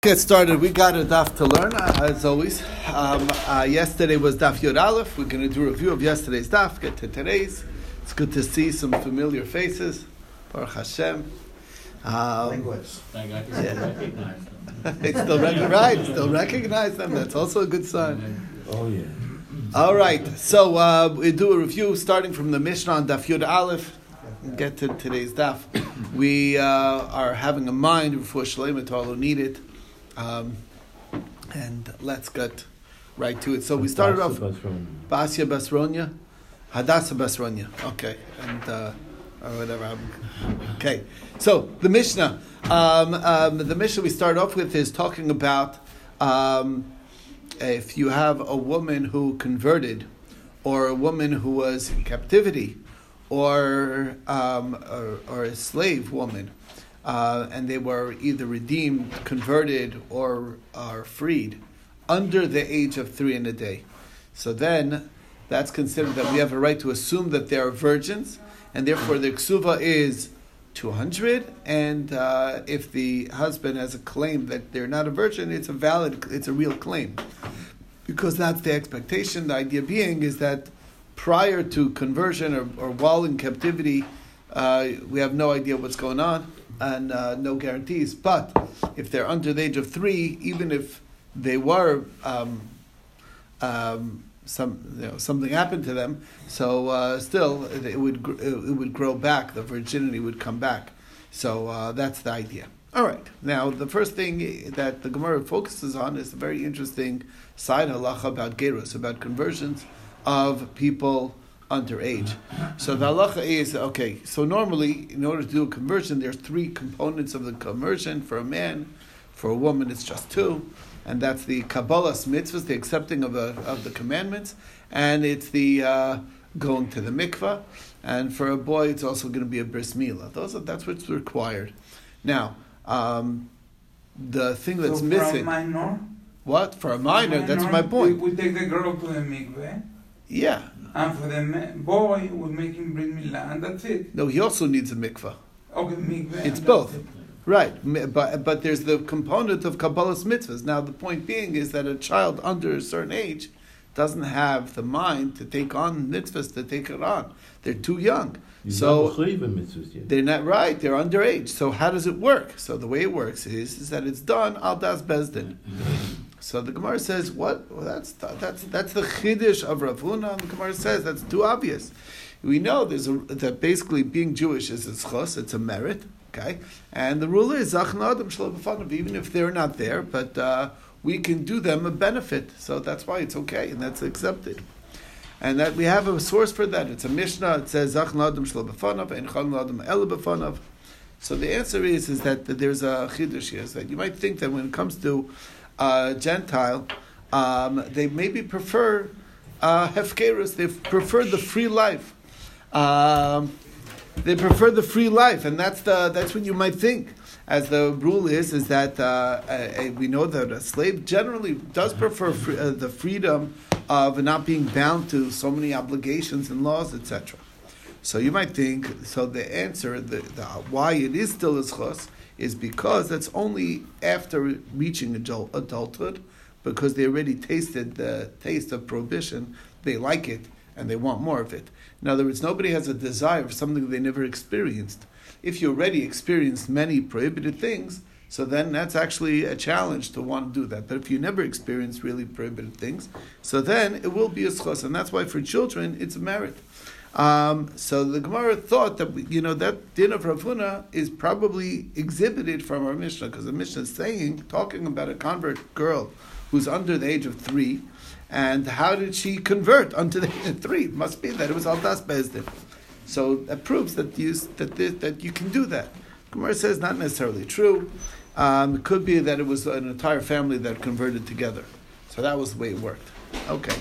Get started. We got a daf to learn, uh, as always. Um, uh, yesterday was daf Yod Aleph. We're going to do a review of yesterday's daf. Get to today's. It's good to see some familiar faces. Baruch Hashem. Um, Linguists. Thank God you still recognize they still recognize, right, still recognize them. That's also a good sign. Oh, yeah. All right. So uh, we do a review starting from the Mishnah on daf Yod Aleph. Get to today's daf. We uh, are having a mind before Shalem to all who need it. Um, and let's get right to it. So we started off Basya Basronia, Hadassah Basronia. Okay, and uh, or whatever. Okay, so the Mishnah. Um, um, the Mishnah we start off with is talking about um, if you have a woman who converted, or a woman who was in captivity, or um, or, or a slave woman. Uh, and they were either redeemed, converted, or are freed under the age of three and a day. So then, that's considered that we have a right to assume that they are virgins, and therefore the ksuva is 200. And uh, if the husband has a claim that they're not a virgin, it's a valid, it's a real claim. Because that's the expectation. The idea being is that prior to conversion or, or while in captivity, uh, we have no idea what's going on and uh, no guarantees. But if they're under the age of three, even if they were um, um, some you know, something happened to them, so uh, still it would gr- it would grow back. The virginity would come back. So uh, that's the idea. All right. Now the first thing that the Gemara focuses on is a very interesting side halacha about gerus, about conversions of people underage. So the halacha is okay. So normally, in order to do a conversion, there's three components of the conversion. For a man, for a woman, it's just two, and that's the kabbalas mitzvahs, the accepting of the of the commandments, and it's the uh, going to the mikvah. And for a boy, it's also going to be a bris milah. Those are, that's what's required. Now, um, the thing that's so missing. For a minor, what for a minor? That's minor, my point. We, we take the girl to the mikveh, Yeah. And for the eh, boy, we make him bris milah, and that's it. No, he also needs a mikvah. Okay, mikveh. It's both. it. Right, but but there's the component of kabbalas mitzvahs. Now the point being is that a child under a certain age doesn't have the mind to take on mitzvahs to take it on. They're too young, so they're not right. They're underage. So how does it work? So the way it works is is that it's done al das bezdin. So the Gemara says, what? Well, that's that's that's the chiddush of Rav Huna. The Gemara says that's too obvious. We know there's a, that basically being Jewish is a zchus, it's a merit, okay? And the rule is zachna adam shelo b'fanav, even if they're not there, but uh, we can do them a benefit. So that's why it's okay and that's accepted. And that we have a source for that. It's a Mishnah. It says zachna adam shelo b'fanav and chan adam el b'fanav. So the answer is is that there's a chiddush here. That you might think that when it comes to uh, Gentile, um, they maybe prefer uh, hefkerus. They prefer the free life. Um, they prefer the free life, and that's the that's what you might think. As the rule is, is that uh, uh, we know that a slave generally does prefer uh, the freedom of not being bound to so many obligations and laws, etc. So you might think. So the answer, the, the why it is still a zchus, is because that's only after reaching adult, adulthood, because they already tasted the taste of prohibition, they like it and they want more of it. In other words, nobody has a desire for something they never experienced. If you already experienced many prohibited things, so then that's actually a challenge to want to do that. But if you never experienced really prohibited things, so then it will be a zchus, and that's why for children it's a merit. Um, so the Gemara thought that you know that din of Rav Huna is probably exhibited from our Mishnah because the Mishnah is saying, talking about a convert girl who's under the age of three, and how did she convert unto the age of three? It must be that it was al das bezdin. So that proves that you that this, that you can do that. Gemara says not necessarily true. Um, it could be that it was an entire family that converted together. So that was the way it worked. Okay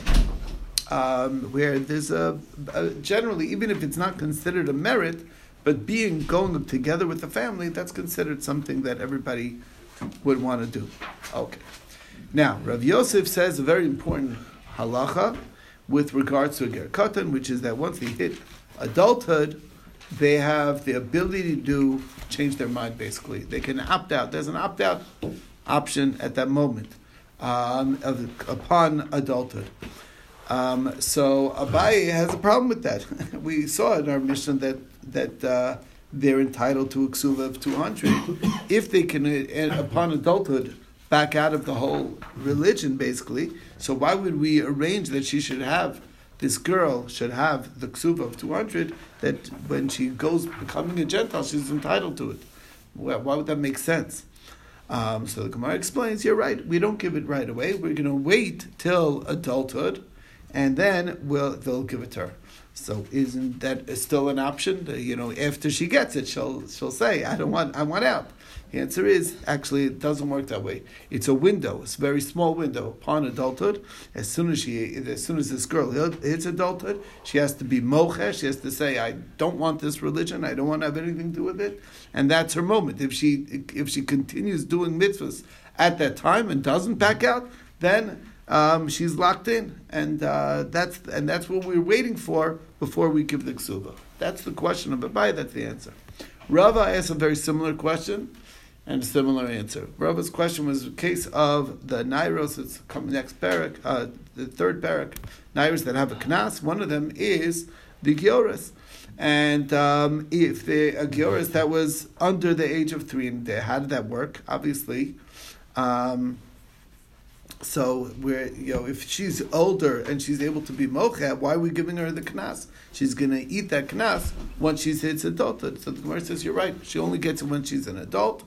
um, where there's a, a, generally, even if it's not considered a merit, but being going together with the family, that's considered something that everybody would want to do. Okay. Now, Rav Yosef says a very important halacha with regards to a ger katan, which is that once they hit adulthood, they have the ability to do change their mind. Basically, they can opt out. There's an opt out option at that moment um, of, upon adulthood. Um, so Abaye has a problem with that. we saw in our Mishnah that that uh, they're entitled to a ksuva of two hundred if they can, uh, upon adulthood, back out of the whole religion, basically. So why would we arrange that she should have this girl should have the ksuva of two hundred that when she goes becoming a Gentile, she's entitled to it? Why would that make sense? Um, so the Gemara explains, you're right. We don't give it right away. We're going to wait till adulthood and then we'll, they'll give it to her. So isn't that still an option? You know, after she gets it, she'll she'll say, "I don't want, I want out." The answer is actually it doesn't work that way. It's a window. It's a very small window upon adulthood. As soon as she, as soon as this girl hits adulthood, she has to be mochesh. She has to say, "I don't want this religion. I don't want to have anything to do with it." And that's her moment. If she if she continues doing mitzvahs at that time and doesn't back out, then um, she's locked in, and uh, that's and that's what we're waiting for before we give the ksuba. That's the question of Abaye. That's the answer. Rava asked a very similar question and a similar answer. Rava's question was a case of the nairos. It's coming next parak, uh, the third parak. Nairos that have a knas. One of them is the gioris. And um, if the a that was under the age of three, and how did that work? Obviously. Um, so we're you know if she's older and she's able to be mocha, why are we giving her the knas? She's going to eat that knas once she's hits adulthood. So the Gemara says you're right. She only gets it when she's an adult.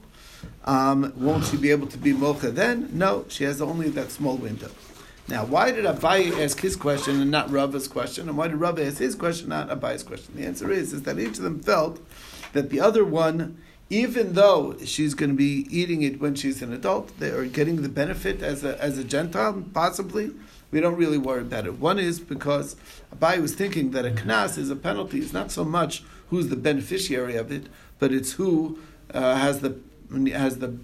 Um, won't she be able to be mocha then? No, she has only that small window. Now, why did Abaye ask his question and not Rava's question? And why did Rava ask his question, not Abaye's question? The answer is, is that each of them felt that the other one even though she's going to be eating it when she's an adult, they are getting the benefit as a, as a Gentile, possibly. We don't really worry about it. One is because Abaye was thinking that a knas is a penalty. It's not so much who's the beneficiary of it, but it's who uh, has the has the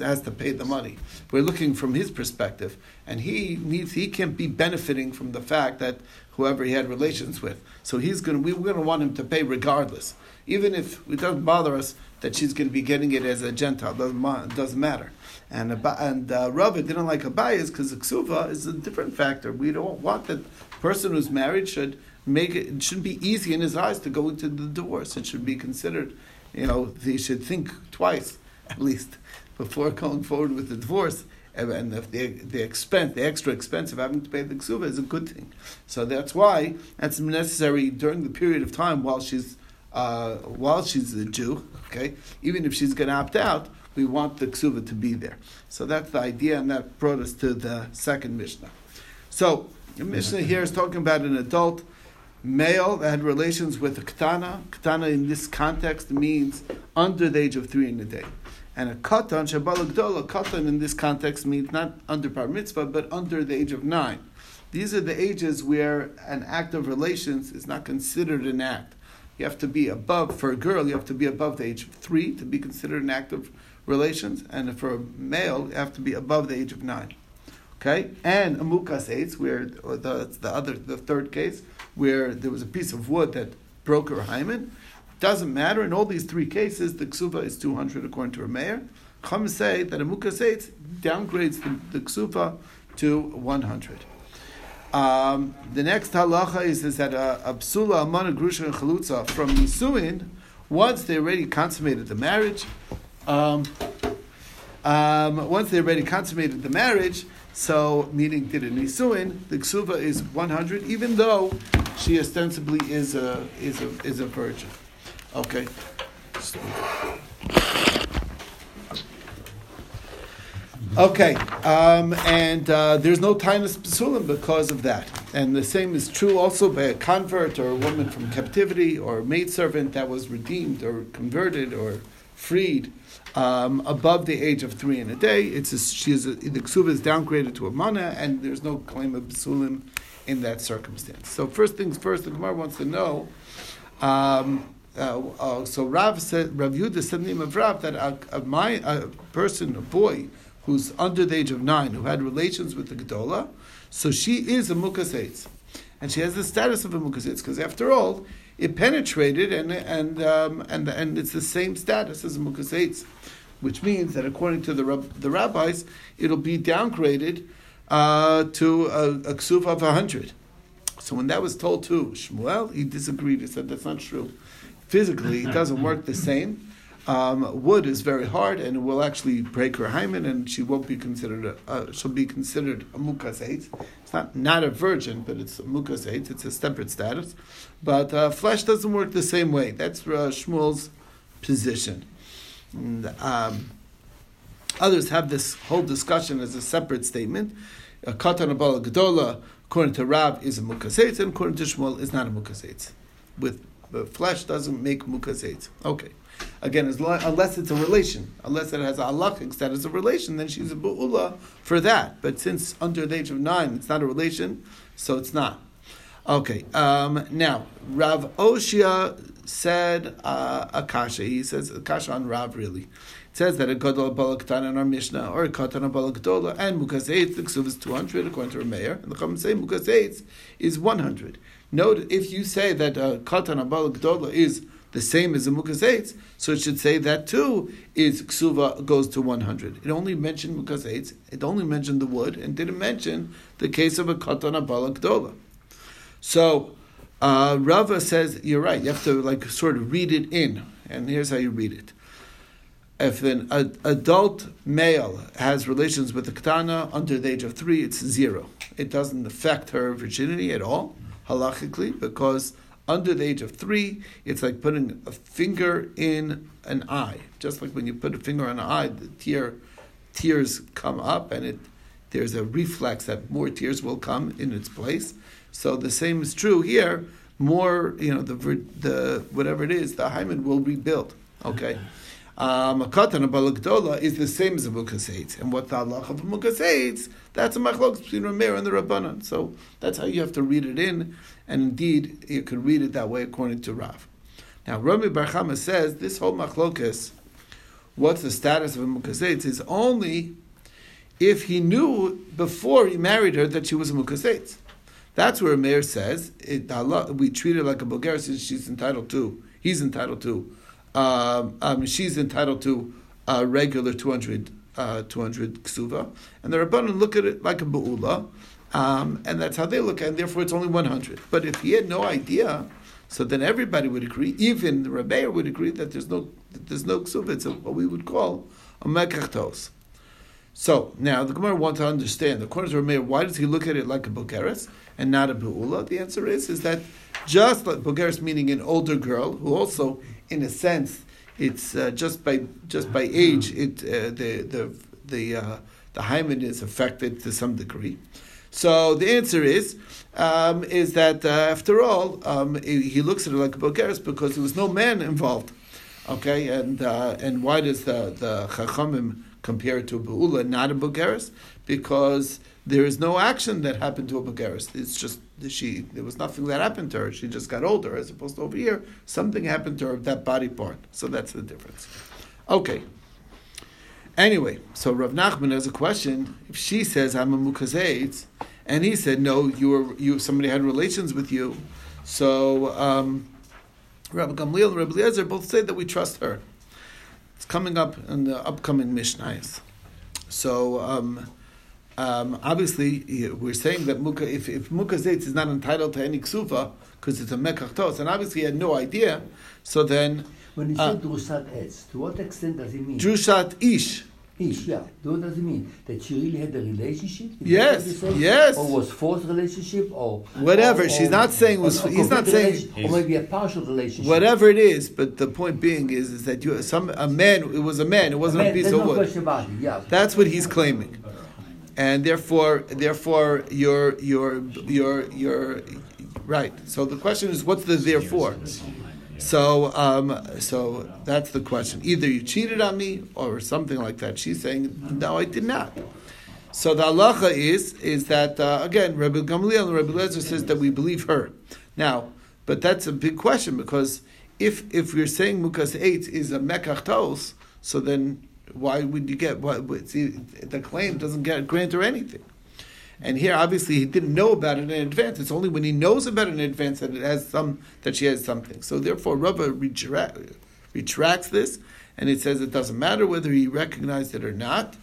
has to pay the money. We're looking from his perspective, and he needs he can't be benefiting from the fact that whoever he had relations with. So he's going we're going to want him to pay regardless even if it doesn't bother us that she's going to be getting it as a Gentile, doesn't, doesn't matter. And and uh, Rava didn't like Abaye's because the ksuva is a different factor. We don't want that person who's married should make it. It shouldn't be easy in his eyes to go into the divorce. It should be considered. You know, he should think twice at least before going forward with the divorce. And if the, the expense, the extra expense of having to pay the ksuva is a good thing. So that's why that's necessary during the period of time while she's uh, while she's a Jew, okay, even if she's going to opt out, we want the ksuva to be there. So that's the idea, and that brought us to the second Mishnah. So the Mishnah here is talking about an adult male that had relations with a katana. Katana in this context means under the age of three in a day. And a katan, shabalagdola, katan in this context means not under bar mitzvah, but under the age of nine. These are the ages where an act of relations is not considered an act you have to be above, for a girl, you have to be above the age of three to be considered an act of relations, and for a male, you have to be above the age of nine. Okay? And a mukas eitz, where the, the other, the third case, where there was a piece of wood that broke her hymen. Doesn't matter. In all these three cases, the ksuva is 200 according to Rameir. Come say that a mukas eitz downgrades the, the ksuva to 100. Um, the next halacha is, is that a, a psula, almana, grusha, and chalutza from Nisuin, once they already consummated the marriage, um, um, once they already consummated the marriage, so meaning did a Nisuin, the ksuva is 100, even though she ostensibly is a, is a, is a virgin. Okay. Okay, um, and uh, there's no tainus psulim because of that. And the same is true also by a convert or a woman from captivity or a maidservant that was redeemed or converted or freed um, above the age of three in a day. It's a, she is a, the ksuva is downgraded to a mana, and there's no claim of psulim in that circumstance. So first things first, the Gemara wants to know. Um, uh, uh, so Rav said, Rav Yudah said the name of Rav that a, a, my, a person, a boy who's under the age of nine, who had relations with the Gedola, so she is a Mukas And she has the status of a Mukas because after all, it penetrated and, and, um, and, and it's the same status as a Mukas which means that according to the rab- the rabbis, it'll be downgraded uh, to a, a ksuv of hundred. So when that was told to Shmuel, he disagreed. He said that's not true. Physically, it doesn't work the same. Um, wood is very hard, and will actually break her hymen, and she won't be considered. A, uh, she'll be considered a mukas eitz. It's not not a virgin, but it's a mukas eitz. It's a separate status. But uh, flesh doesn't work the same way. That's uh, Shmuel's position. And, um, others have this whole discussion as a separate statement. A katan abala gedola, according to Rav, is a mukas and according to Shmuel, is not a mukas With the flesh doesn't make mukas Okay. Again, as unless it's a relation, unless it has a halachic status of relation, then she's a bu'ula for that. But since under the age of nine, it's not a relation, so it's not. Okay, um, now, Rav Oshia said uh, Akasha. He says Akasha on Rav, really. It says that a Gadol Balaktan in our Mishnah, or a Katan Balakdola, and Mukas the Ksuv is 200, according to Rameir, and the Chum say Mukas is 100. Note, if you say that a Katan Balakdola is the same as a mukas so it should say that too is ksuva goes to 100. It only mentioned mukas it only mentioned the wood, and didn't mention the case of a katana balakdola. So uh, Rava says you're right. You have to like sort of read it in, and here's how you read it. If an adult male has relations with a katana under the age of three, it's zero. It doesn't affect her virginity at all, halachically, because under the age of three, it's like putting a finger in an eye. Just like when you put a finger on an eye, the tear, tears come up, and it there's a reflex that more tears will come in its place. So the same is true here. More, you know, the the whatever it is, the hymen will rebuild. Okay. Um, a katan, a balagdola, is the same as a mukas And what the Allah of a mukas that's a machlok between Rameir and the Rabbanan. So that's how you have to read it in. And indeed, you could read it that way according to Rav. Now, Rami bar Chama says this whole machlokas, what's the status of a mukas is only if he knew before he married her that she was a mukas That's where Meir says it, we treat her like a bogeres since she's entitled to, he's entitled to um, um, she's entitled to a regular 200, uh, 200 ksuva, and the Rabbanan look at it like a bu'ula, um, and that's how they look at it, and therefore it's only 100. But if he had no idea, so then everybody would agree, even the Rabbeir would agree that there's no, that there's no ksuva, it's a, what we would call a mekachtos. So now the Gemara wants to understand, the according to Rameir, why does he look at it like a bogeres and not a Be'ula? The answer is is that just like bogeres meaning an older girl who also in a sense, it's uh, just by just by age, it uh, the the the uh, the hymen is affected to some degree. So the answer is um, is that uh, after all, um, he looks at it like a bogeres because there was no man involved. Okay, and uh, and why does the the Chachamim compare it to a Be'ula, not a bogeres? Because there is no action that happened to a bogeres. It's just she there was nothing that happened to her. She just got older, as opposed to over here, something happened to her that body part. So that's the difference. Okay. Anyway, so Rav Nachman has a question. If she says I'm a mukazeit, and he said no, you were you somebody had relations with you, so um, Rabbi Gamliel and Rabbi Eliezer both say that we trust her. It's coming up in the upcoming Mishnayos. So. Um, um, obviously we're saying that muka, if, if mukas eitz is not entitled to any ksufa because it's a mekachtos, and obviously he had no idea, so then. When he uh, said drushat etz, to what extent does it mean? Drushat ish. Ish, yeah. What does it mean? That she really had a relationship? Yes, yes. Or was forced relationship, or whatever. Or, She's not saying was. He's not saying. Or maybe a partial relationship. Whatever it is, but the point being is, is that you some a man. It was a man. It wasn't a, man, a piece of no wood. About it, yeah. That's what he's claiming and therefore, therefore, you're, you're, right. So the question is, what's the therefore? So, um, so that's the question. Either you cheated on me or something like that. She's saying, no, I did not. So the halacha is is that uh, again, Rabbi Gamliel and Rabbi Lezer says that we believe her. Now, but that's a big question because if if you're saying mukas eitz is a mekach so then why would you get what? See, the claim doesn't get grant or anything. And here, obviously, he didn't know about it in advance. It's only when he knows about it in advance that it has some that she has something. So therefore, Rava retract, retracts this and it says it doesn't matter whether he recognized it or not.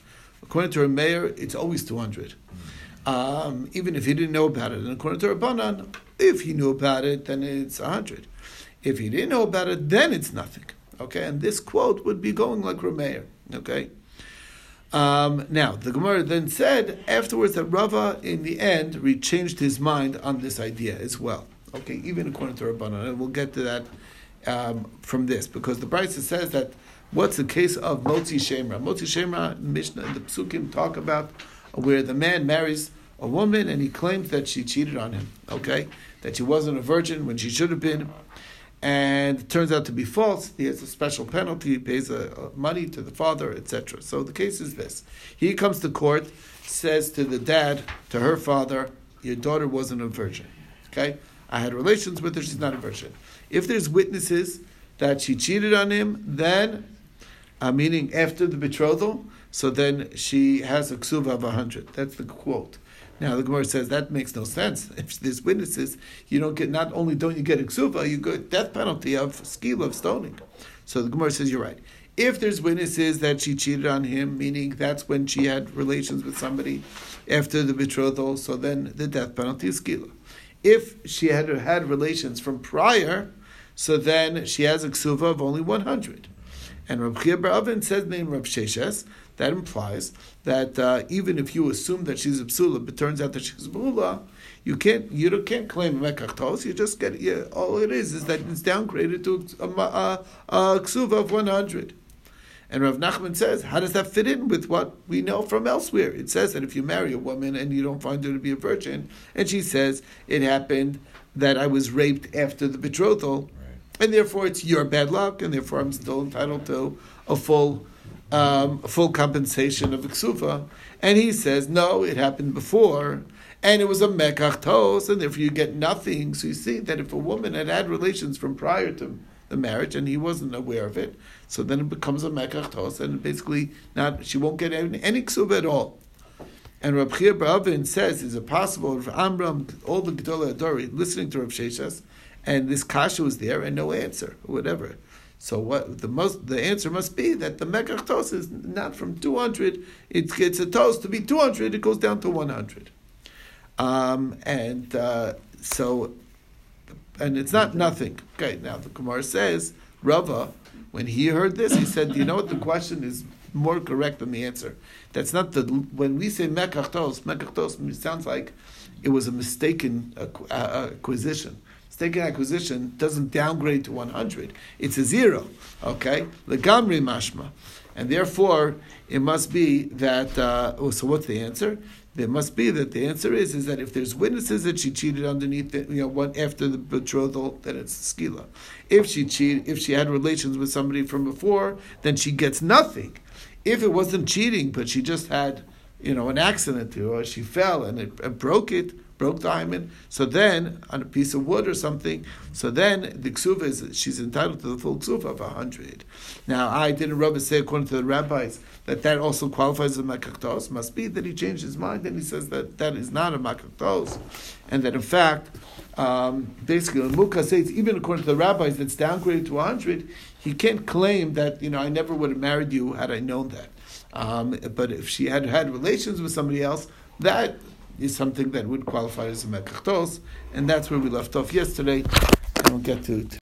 According to Meir, it's always 200. Um, even if he didn't know about it. And according to Rabbanan, if he knew about it, then it's 100. If he didn't know about it, then it's nothing. Okay, and this quote would be going like Rameir. Okay. Um, now the Gemara then said afterwards that Rava in the end changed his mind on this idea as well. Okay, even according to Rabbanan, and we'll get to that um, from this because the Brisa says that what's the case of Motzi Shemra? Motzi Shemra, Mishnah, and the Psukim talk about where the man marries a woman and he claims that she cheated on him. Okay, that she wasn't a virgin when she should have been and it turns out to be false, he has a special penalty, he pays a, a money to the father, etc. So the case is this. He comes to court, says to the dad, to her father, your daughter wasn't a virgin. Okay? I had relations with her, she's not a virgin. If there's witnesses that she cheated on him, then, uh, meaning after the betrothal, so then she has a ksuva of a hundred. That's the quote. Now the Gemara says that makes no sense. If there's witnesses, you don't get not only don't you get exuva, you get death penalty of skill of stoning. So the Gemara says you're right. If there's witnesses that she cheated on him, meaning that's when she had relations with somebody after the betrothal, so then the death penalty is skila. If she had had relations from prior, so then she has a ksuva of only 100. And Rav Chia Bar Avin says name Rav Sheshes that implies that uh, even if you assume that she's a psula, but turns out that she's a psula, you can't you can't claim mekachtos. You just get yeah, all it is is that it's downgraded to a, a, a ksuva of one hundred. And Rav Nachman says, how does that fit in with what we know from elsewhere? It says that if you marry a woman and you don't find her to be a virgin, and she says it happened that I was raped after the betrothal, right. and therefore it's your bad luck, and therefore I'm still entitled to a full um, full compensation of Iksufa. And he says, no, it happened before, and it was a mekach tos, and therefore you get nothing. So you see that if a woman had had relations from prior to the marriage and he wasn't aware of it, so then it becomes a mekach tos, and basically not she won't get any, any ksuva at all. And Rav Chia Bar Avin says, is it possible if Amram, all the Gedolah Adori, listening to Rav Sheshas, and this kasha was there and no answer, whatever. So what the most the answer must be that the mekach tos is not from two hundred. It gets a tos to be two hundred. It goes down to one hundred, um, and uh, so and it's not nothing. Okay, now the Gemara says Rava when he heard this he said, you know what the question is more correct than the answer. That's not the when we say mekach tos. Mekach tos sounds like it was a mistaken acquisition mistaken acquisition doesn't downgrade to 100. It's a zero. Okay? Legamri mashma. And therefore, it must be that, uh, oh, so what's the answer? There must be that the answer is is that if there's witnesses that she cheated underneath, the, you know, what after the betrothal, then it's skila. If she cheat, if she had relations with somebody from before, then she gets nothing. If it wasn't cheating, but she just had, you know, an accident or she fell and it, broke it, broke hymen. So then, on a piece of wood or something, so then the ksuva is she's entitled to the full ksuva of a hundred. Now, I didn't Rabbi say according to the rabbis that that also qualifies as makaktos. Must be that he changed his mind and he says that that is not a makaktos, and that in fact. Um, basically, Mukha says even according to the rabbis, that's downgraded to 100. He can't claim that you know I never would have married you had I known that. Um, but if she had had relations with somebody else, that is something that would qualify as a mekachtos, and that's where we left off yesterday. I will get to it.